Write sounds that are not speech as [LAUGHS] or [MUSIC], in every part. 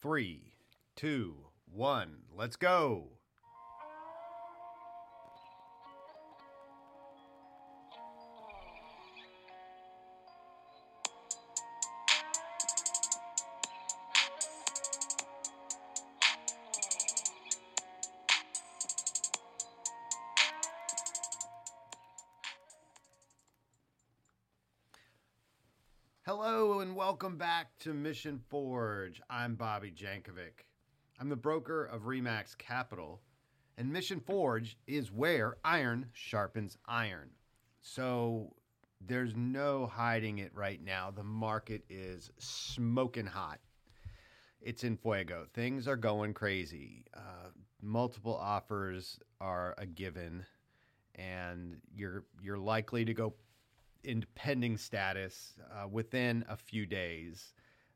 three, two, one, let's go. To Mission Forge. I'm Bobby Jankovic. I'm the broker of Remax Capital, and Mission Forge is where iron sharpens iron. So there's no hiding it right now. The market is smoking hot. It's in fuego. Things are going crazy. Uh, multiple offers are a given, and you're you're likely to go in pending status uh, within a few days.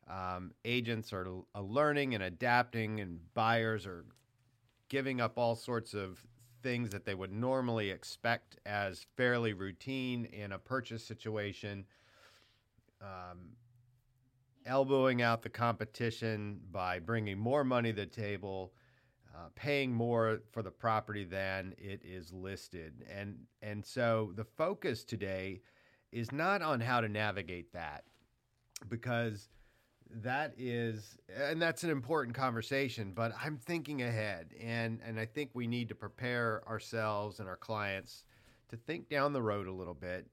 Um, agents are uh, learning and adapting, and buyers are giving up all sorts of things that they would normally expect as fairly routine in a purchase situation. Um, elbowing out the competition by bringing more money to the table, uh, paying more for the property than it is listed, and and so the focus today is not on how to navigate that because that is and that's an important conversation but i'm thinking ahead and and i think we need to prepare ourselves and our clients to think down the road a little bit.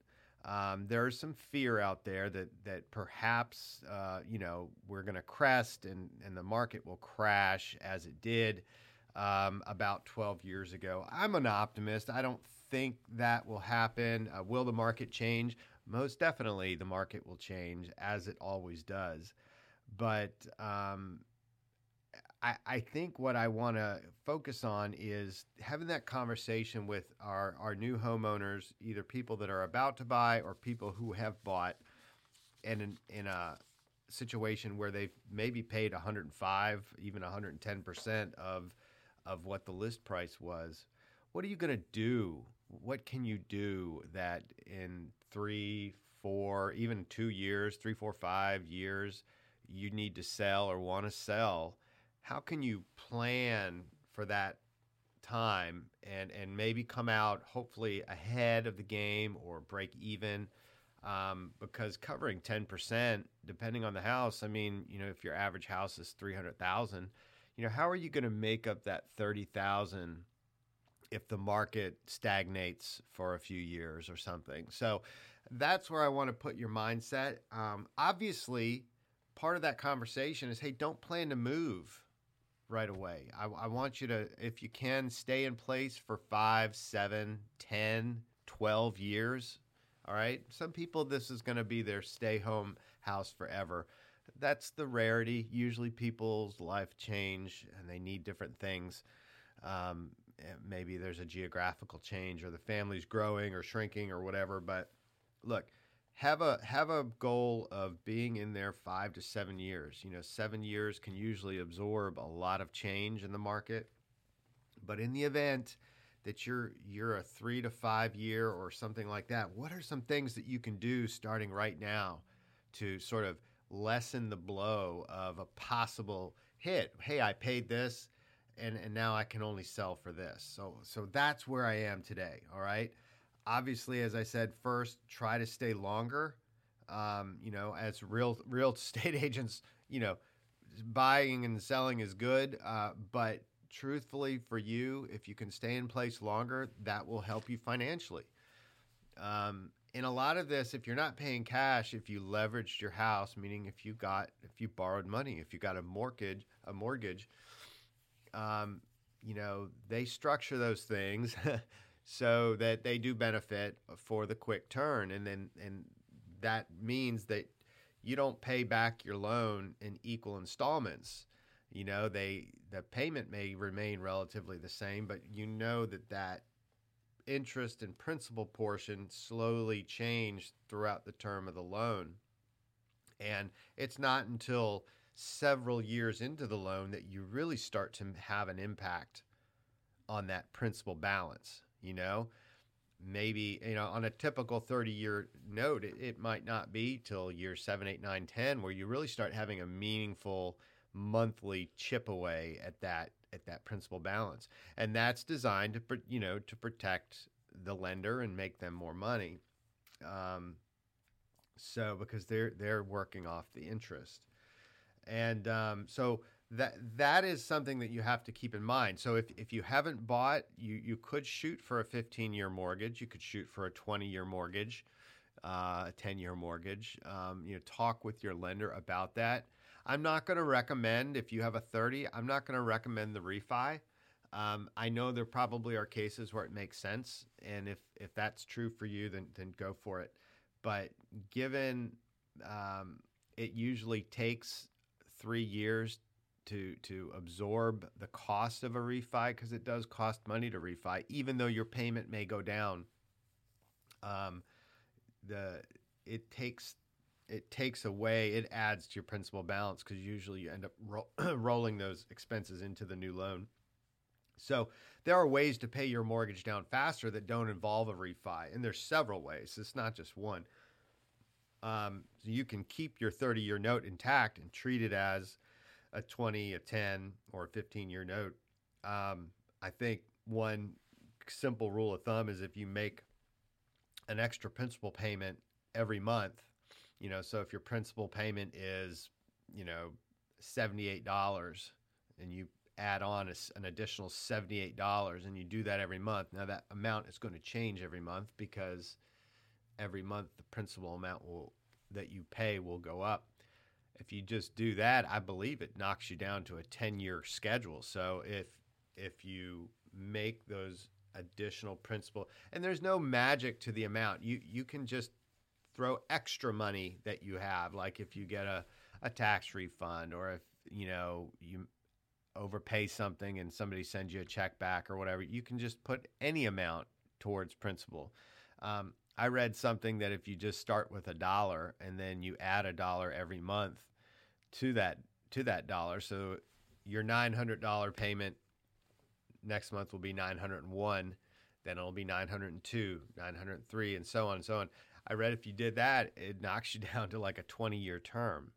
Um, there's some fear out there that that perhaps uh, you know we're going to crest and and the market will crash as it did um, about 12 years ago. I'm an optimist. I don't think that will happen. Uh, will the market change? Most definitely the market will change as it always does. But um, I, I, think what I want to focus on is having that conversation with our, our new homeowners, either people that are about to buy or people who have bought, and in, in a situation where they've maybe paid 105, even 110 percent of of what the list price was. What are you going to do? What can you do that in three, four, even two years, three, four, five years, you need to sell or want to sell, how can you plan for that time and and maybe come out hopefully ahead of the game or break even? Um, because covering ten percent, depending on the house, I mean, you know, if your average house is three hundred thousand, you know, how are you going to make up that thirty thousand? if the market stagnates for a few years or something. So that's where I want to put your mindset. Um, obviously, part of that conversation is hey, don't plan to move right away. I, I, want you to, if you can, stay in place for five, seven, 10, 12 years. All right. Some people, this is going to be their stay home house forever. That's the rarity. Usually, people's life change and they need different things. Um, Eh, maybe there's a geographical change or the family's growing or shrinking or whatever. But look, have a have a goal of being in there five to seven years. You know, seven years can usually absorb a lot of change in the market. But in the event that you're you're a three to five year or something like that, what are some things that you can do starting right now to sort of lessen the blow of a possible hit? Hey, I paid this and and now I can only sell for this. So so that's where I am today. All right. Obviously, as I said, first try to stay longer. Um, you know, as real real [LAUGHS] estate agents, you know, buying and selling is good, uh, but truthfully, for you, if you can stay in place longer, that will help you financially. Um, in a lot of this, if you're not paying cash, if you leveraged your house, meaning if you got if you borrowed money, if you got a mortgage, a mortgage, um, you know, they structure those things [LAUGHS] so that they do benefit for the quick turn, and then and that means that you don't pay back your loan in equal installments. You know, they the payment may remain relatively the same, but you know that that interest and principal portion slowly change throughout the term of the loan. And it's not until several years into the loan that you really start to have an impact on that principal balance. You know, maybe, you know, on a typical 30 year note, it, it might not be till year seven, eight, nine, 10 where you really start having a meaningful monthly chip away at that at that principal balance, and that's designed to you know to protect the lender and make them more money. Um, so because they're they're working off the interest, and um, so that that is something that you have to keep in mind. So if, if you haven't bought, you you could shoot for a 15 year mortgage. You could shoot for a 20 year mortgage, uh, a 10 year mortgage. Um, you know, talk with your lender about that. I'm not going to recommend if you have a 30. I'm not going to recommend the refi. Um, I know there probably are cases where it makes sense, and if if that's true for you, then then go for it. But given um, it usually takes three years to to absorb the cost of a refi because it does cost money to refi, even though your payment may go down. Um, the it takes it takes away it adds to your principal balance because usually you end up ro- [CLEARS THROAT] rolling those expenses into the new loan. So there are ways to pay your mortgage down faster that don't involve a refi, and there's several ways. It's not just one. Um, so you can keep your 30 year note intact and treat it as a 20, a 10, or a 15 year note. Um, I think one simple rule of thumb is if you make an extra principal payment every month, you know, so if your principal payment is, you know, $78 and you add on a, an additional $78 and you do that every month, now that amount is going to change every month because every month the principal amount will that you pay will go up if you just do that, I believe it knocks you down to a 10 year schedule. So if if you make those additional principal and there's no magic to the amount. You you can just throw extra money that you have like if you get a, a tax refund or if you know you overpay something and somebody sends you a check back or whatever, you can just put any amount towards principal. Um, I read something that if you just start with a dollar and then you add a dollar every month to that to that dollar, so your nine hundred dollar payment next month will be nine hundred and one, then it'll be nine hundred and two, nine hundred and three, and so on and so on. I read if you did that, it knocks [LAUGHS] you down to like a twenty year term.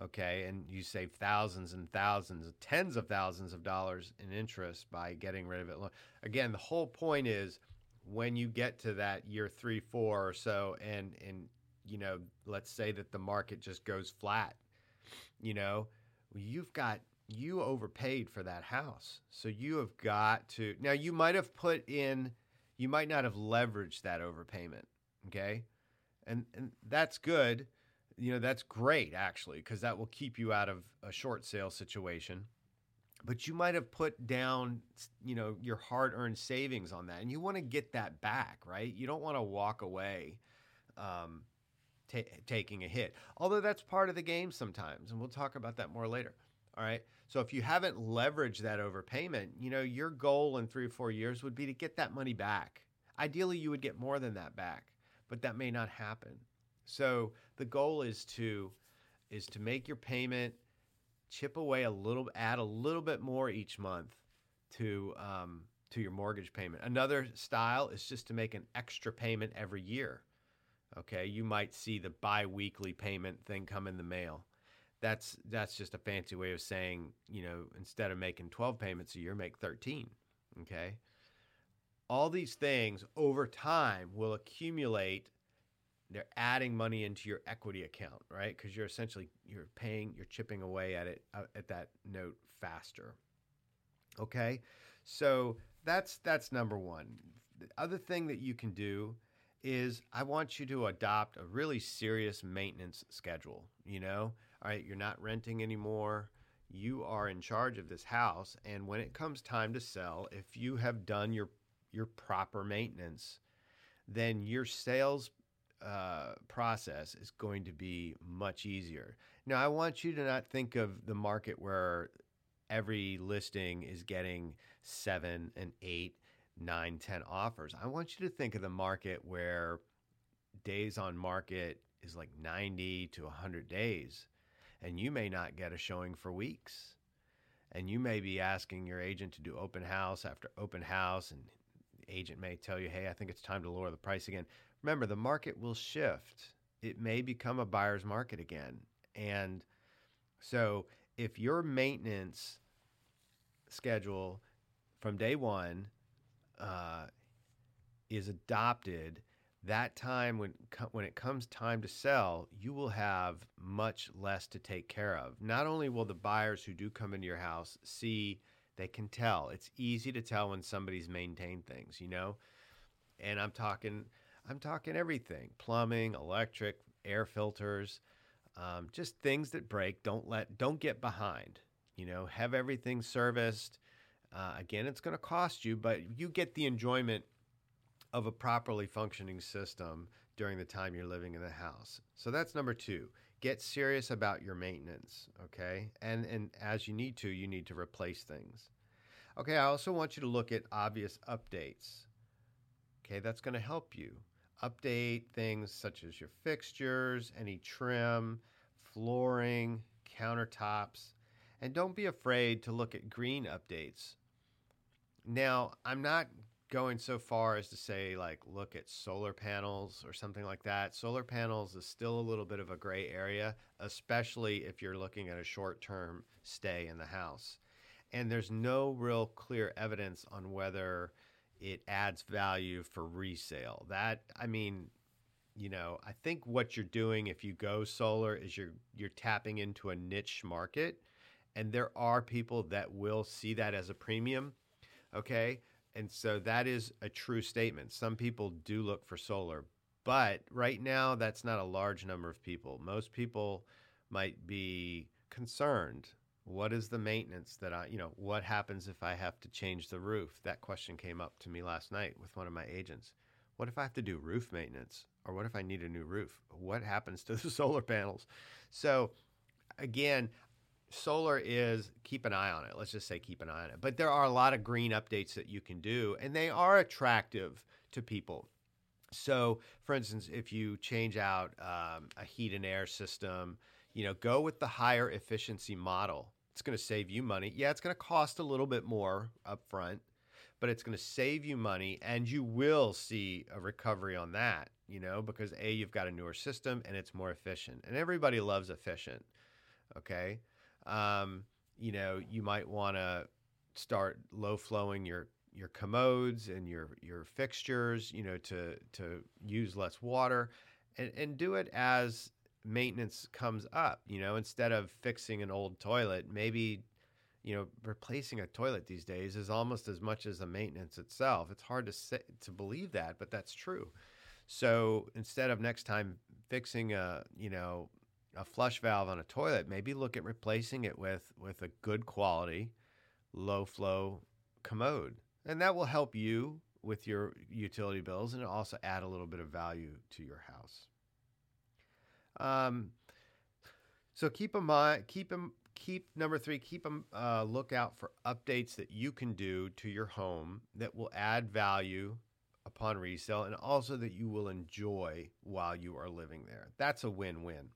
Okay, and you save thousands and thousands, tens of thousands of dollars in interest by getting rid of it. Again, the whole point is when you get to that year three, four or so, and and you know, let's say that the market just goes flat, you know, you've got you overpaid for that house, so you have got to now. You might have put in, you might not have leveraged that overpayment, okay, and and that's good. You know, that's great actually because that will keep you out of a short sale situation but you might have put down you know your hard-earned savings on that and you want to get that back right? You don't want to walk away um, t- taking a hit. Although that's part of the game sometimes and we'll talk about that more later all right? So if you haven't leveraged that overpayment you know your goal in three or four years would be to get that money back. Ideally you would get more than that back but that may not happen. So the goal is to is to make your payment chip away a little, add a little bit more each month to um, to your mortgage payment. Another style is just to make an extra payment every year. Okay, you might see the biweekly payment thing come in the mail. That's that's just a fancy way of saying, you know, instead of making 12 payments a year, make 13. Okay? All these things over time will accumulate they're adding money into your equity account, right? Because you're essentially you're paying, you're chipping away at it uh, at that note faster. Okay, so that's that's number one. The other thing that you can do is I want you to adopt a really serious maintenance schedule. You know, all right, you're not renting anymore. You are in charge of this house, and when it comes time to sell, if you have done your your proper maintenance, then your sales uh, process is going to be much easier. Now, I want you to not think of the market where every listing is getting seven and eight, nine, ten offers. I want you to think of the market where days on market is like 90 to 100 days, and you may not get a showing for weeks. And you may be asking your agent to do open house after open house, and the agent may tell you, hey, I think it's time to lower the price again. Remember, the market will shift. It may become a buyer's market again. And so if your maintenance schedule from day one uh, is adopted, that time when when it comes time to sell, you will have much less to take care of. Not only will the buyers who do come into your house see, they can tell. It's easy to tell when somebody's maintained things, you know. And I'm talking, I'm talking everything: plumbing, electric, air filters, um, just things that break. Don't let, don't get behind. You know, have everything serviced. Uh, again, it's going to cost you, but you get the enjoyment of a properly functioning system during the time you're living in the house. So that's number two. Get serious about your maintenance, okay? And and as you need to, you need to replace things. Okay, I also want you to look at obvious updates. Okay, that's going to help you. Update things such as your fixtures, any trim, flooring, countertops, and don't be afraid to look at green updates. Now, I'm not going so far as to say like look at solar panels or something like that. Solar panels is still a little bit of a gray area, especially if you're looking at a short-term stay in the house. And there's no real clear evidence on whether it adds value for resale. That I mean, you know, I think what you're doing if you go solar is you're you're tapping into a niche market and there are people that will see that as a premium. Okay? And so that is a true statement. Some people do look for solar, but right now that's not a large number of people. Most people might be concerned. What is the maintenance that I, you know, what happens if I have to change the roof? That question came up to me last night with one of my agents. What if I have to do roof maintenance? Or what if I need a new roof? What happens to [LAUGHS] the solar panels? So, again, solar is keep an eye on it. Let's just say keep an eye on it. But there are a lot of green updates that you can do, and they are attractive to people. So, for instance, if you change out um, a heat and air system, you know, go with the higher efficiency model. It's going to save you money. Yeah, it's going to cost a little bit more up front, but it's going to save you money, and you will see a recovery on that. You know, because a you've got a newer system and it's more efficient, and everybody loves efficient. Okay. Um, you know, you might want to start low flowing your your commodes and your your fixtures, you know, to to use less water, and and do it as maintenance comes up. You know, instead of fixing an old toilet, maybe you know replacing a toilet these days is almost as much as the maintenance itself. It's hard to say, to believe that, but that's true. So instead of next time fixing a you know a flush valve on a toilet, maybe look at replacing it with with a good quality, low flow commode, and that will help you with your utility bills, and also add a little bit of value to your house. Um, so keep in mind, keep them, keep number three, keep a uh, lookout for updates that you can do to your home that will add value upon resale, and also that you will enjoy while you are living there. That's a win-win.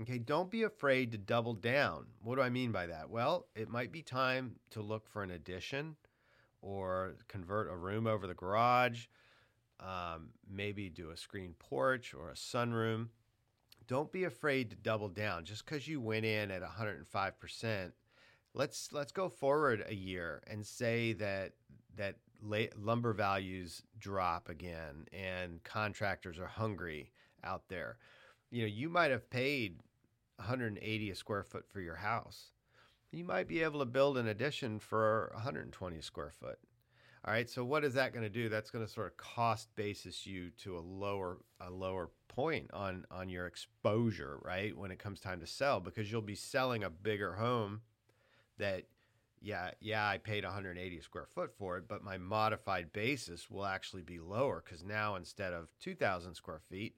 Okay, don't be afraid to double down. What do I mean by that? Well, it might be time to look for an addition or convert a room over the garage, um, maybe do a screen porch or a sunroom. Don't be afraid to double down. Just because you went in at 105%, let's let's go forward a year and say that that lumber values drop again and contractors are hungry out there you know, you might have paid 180 a square foot for your house. You might be able to build an addition for 120 a square foot. All right, so what is that going to do? That's going to sort of cost basis you to a lower a lower point on on your exposure, right? When it comes time to sell because you'll be selling a bigger home that yeah, yeah, I paid 180 square foot for it, but my modified basis will actually be lower cuz now instead of 2000 square feet,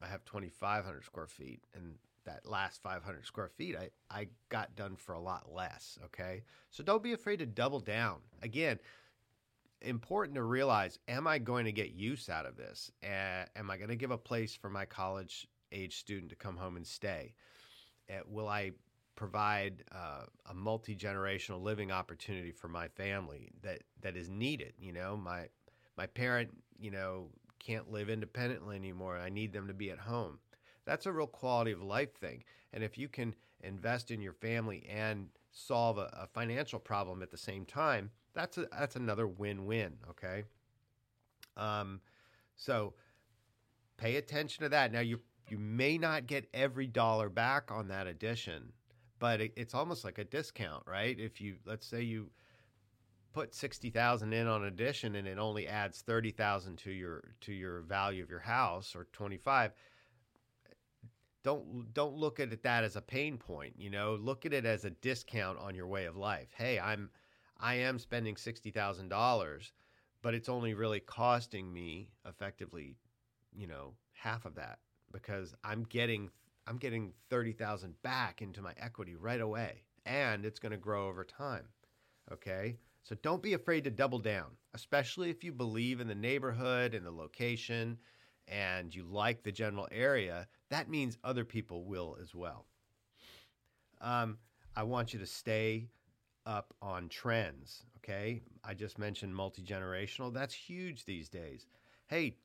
I have 2,500 square feet, and that last 500 square feet, I, I got done for a lot less. Okay. So don't be afraid to double down. Again, important to realize am I going to get use out of this? Uh, am I going to give a place for my college age student to come home and stay? Uh, will I provide uh, a multi generational living opportunity for my family that, that is needed? You know, my, my parent, you know, can't live independently anymore. I need them to be at home. That's a real quality of life thing. And if you can invest in your family and solve a, a financial problem at the same time, that's a, that's another win-win. Okay. Um, so pay attention to that. Now you you may not get every dollar back on that addition, but it, it's almost like a discount, right? If you let's say you put 60,000 in on addition and it only adds 30,000 to your to your value of your house or 25 don't don't look at that as a pain point you know? Look at it as a discount on your way of life. Hey i'm i am spending $60,000 but it's only really costing me effectively you know half of that because i'm getting i'm getting 30,000 back into my equity right away and it's going to grow over time okay? So don't be afraid to double down especially if you believe in the neighborhood and the location and you like the general area, that means other people will as well. Um, I want you to stay up on trends. Okay. I just mentioned multi generational. That's huge these days. Hey,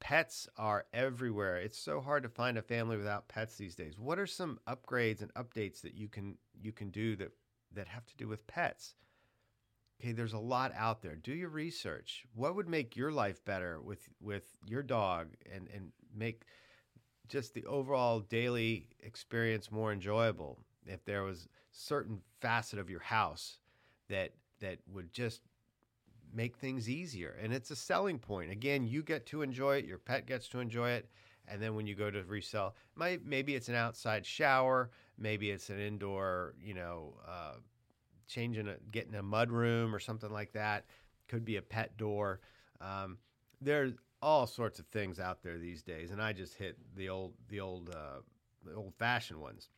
pets are everywhere. It's so hard to find a family without pets these days. What are some upgrades and updates that you can you can do that that have to do with pets? Okay, there's a lot out there. Do your research. What would make your life better with with your dog and and make just the overall daily experience more enjoyable? If there was certain facet of your house that that would just make things easier and it's a selling point. Again, you get to enjoy it, your pet gets to enjoy it, and then when you go to resell, maybe it's an outside shower, maybe it's an indoor, you know, uh, changing a getting a mud room or something like that. Could be a pet door. Um, there's all sorts of things out there these days, and I just hit the old the old uh, the old fashioned ones.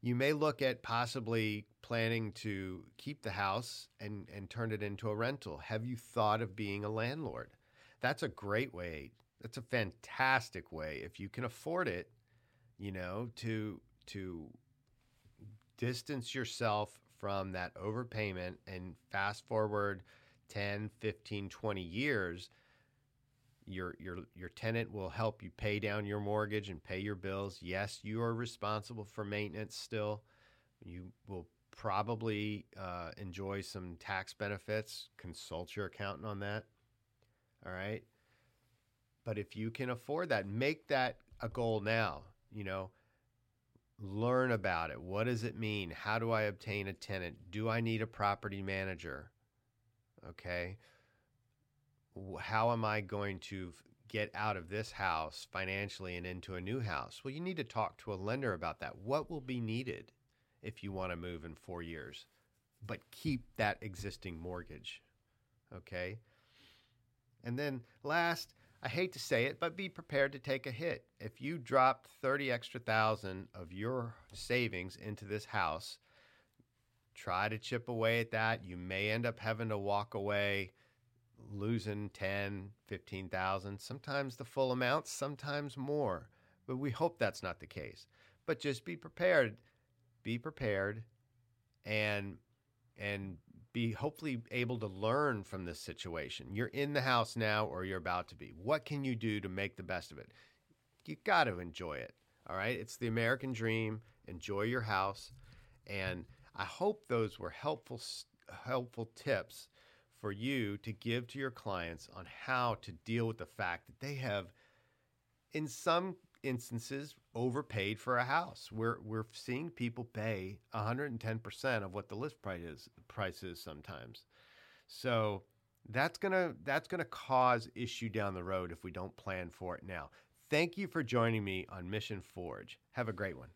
You may look at possibly planning to keep the house and, and turn it into a rental. Have you thought of being a landlord? That's a great way. That's a fantastic way if you can afford it, you know, to to distance yourself from that overpayment and fast forward 10, 15, 20 years, your your your tenant will help you pay down your mortgage and pay your bills. Yes, you are responsible for maintenance still. You will probably uh, enjoy some tax benefits. Consult your accountant on that. All right. But if you can afford that, make that a goal now. You know, learn about it. What does it mean? How do I obtain a tenant? Do I need a property manager? Okay. How am I going to get out of this house financially and into a new house? Well, you need to talk to a lender about that. What will be needed if you want to move in four years, but keep that existing mortgage? Okay. And then last, I hate to say it, but be prepared to take a hit. If you dropped 30 extra thousand of your savings into this house, try to chip away at that. You may end up having to walk away losing 10, 15,000, sometimes the full amount, sometimes more. But we hope that's not the case. But just be prepared. Be prepared and and be hopefully able to learn from this situation. You're in the house now or you're about to be. What can you do to make the best of it? You got to enjoy it. All right? It's the American dream. Enjoy your house. And I hope those were helpful helpful tips for you to give to your clients on how to deal with the fact that they have in some instances overpaid for a house. We're we're seeing people pay 110% of what the list price is price is sometimes. So that's gonna that's gonna cause issue down the road if we don't plan for it now. Thank you for joining me on Mission Forge. Have a great one.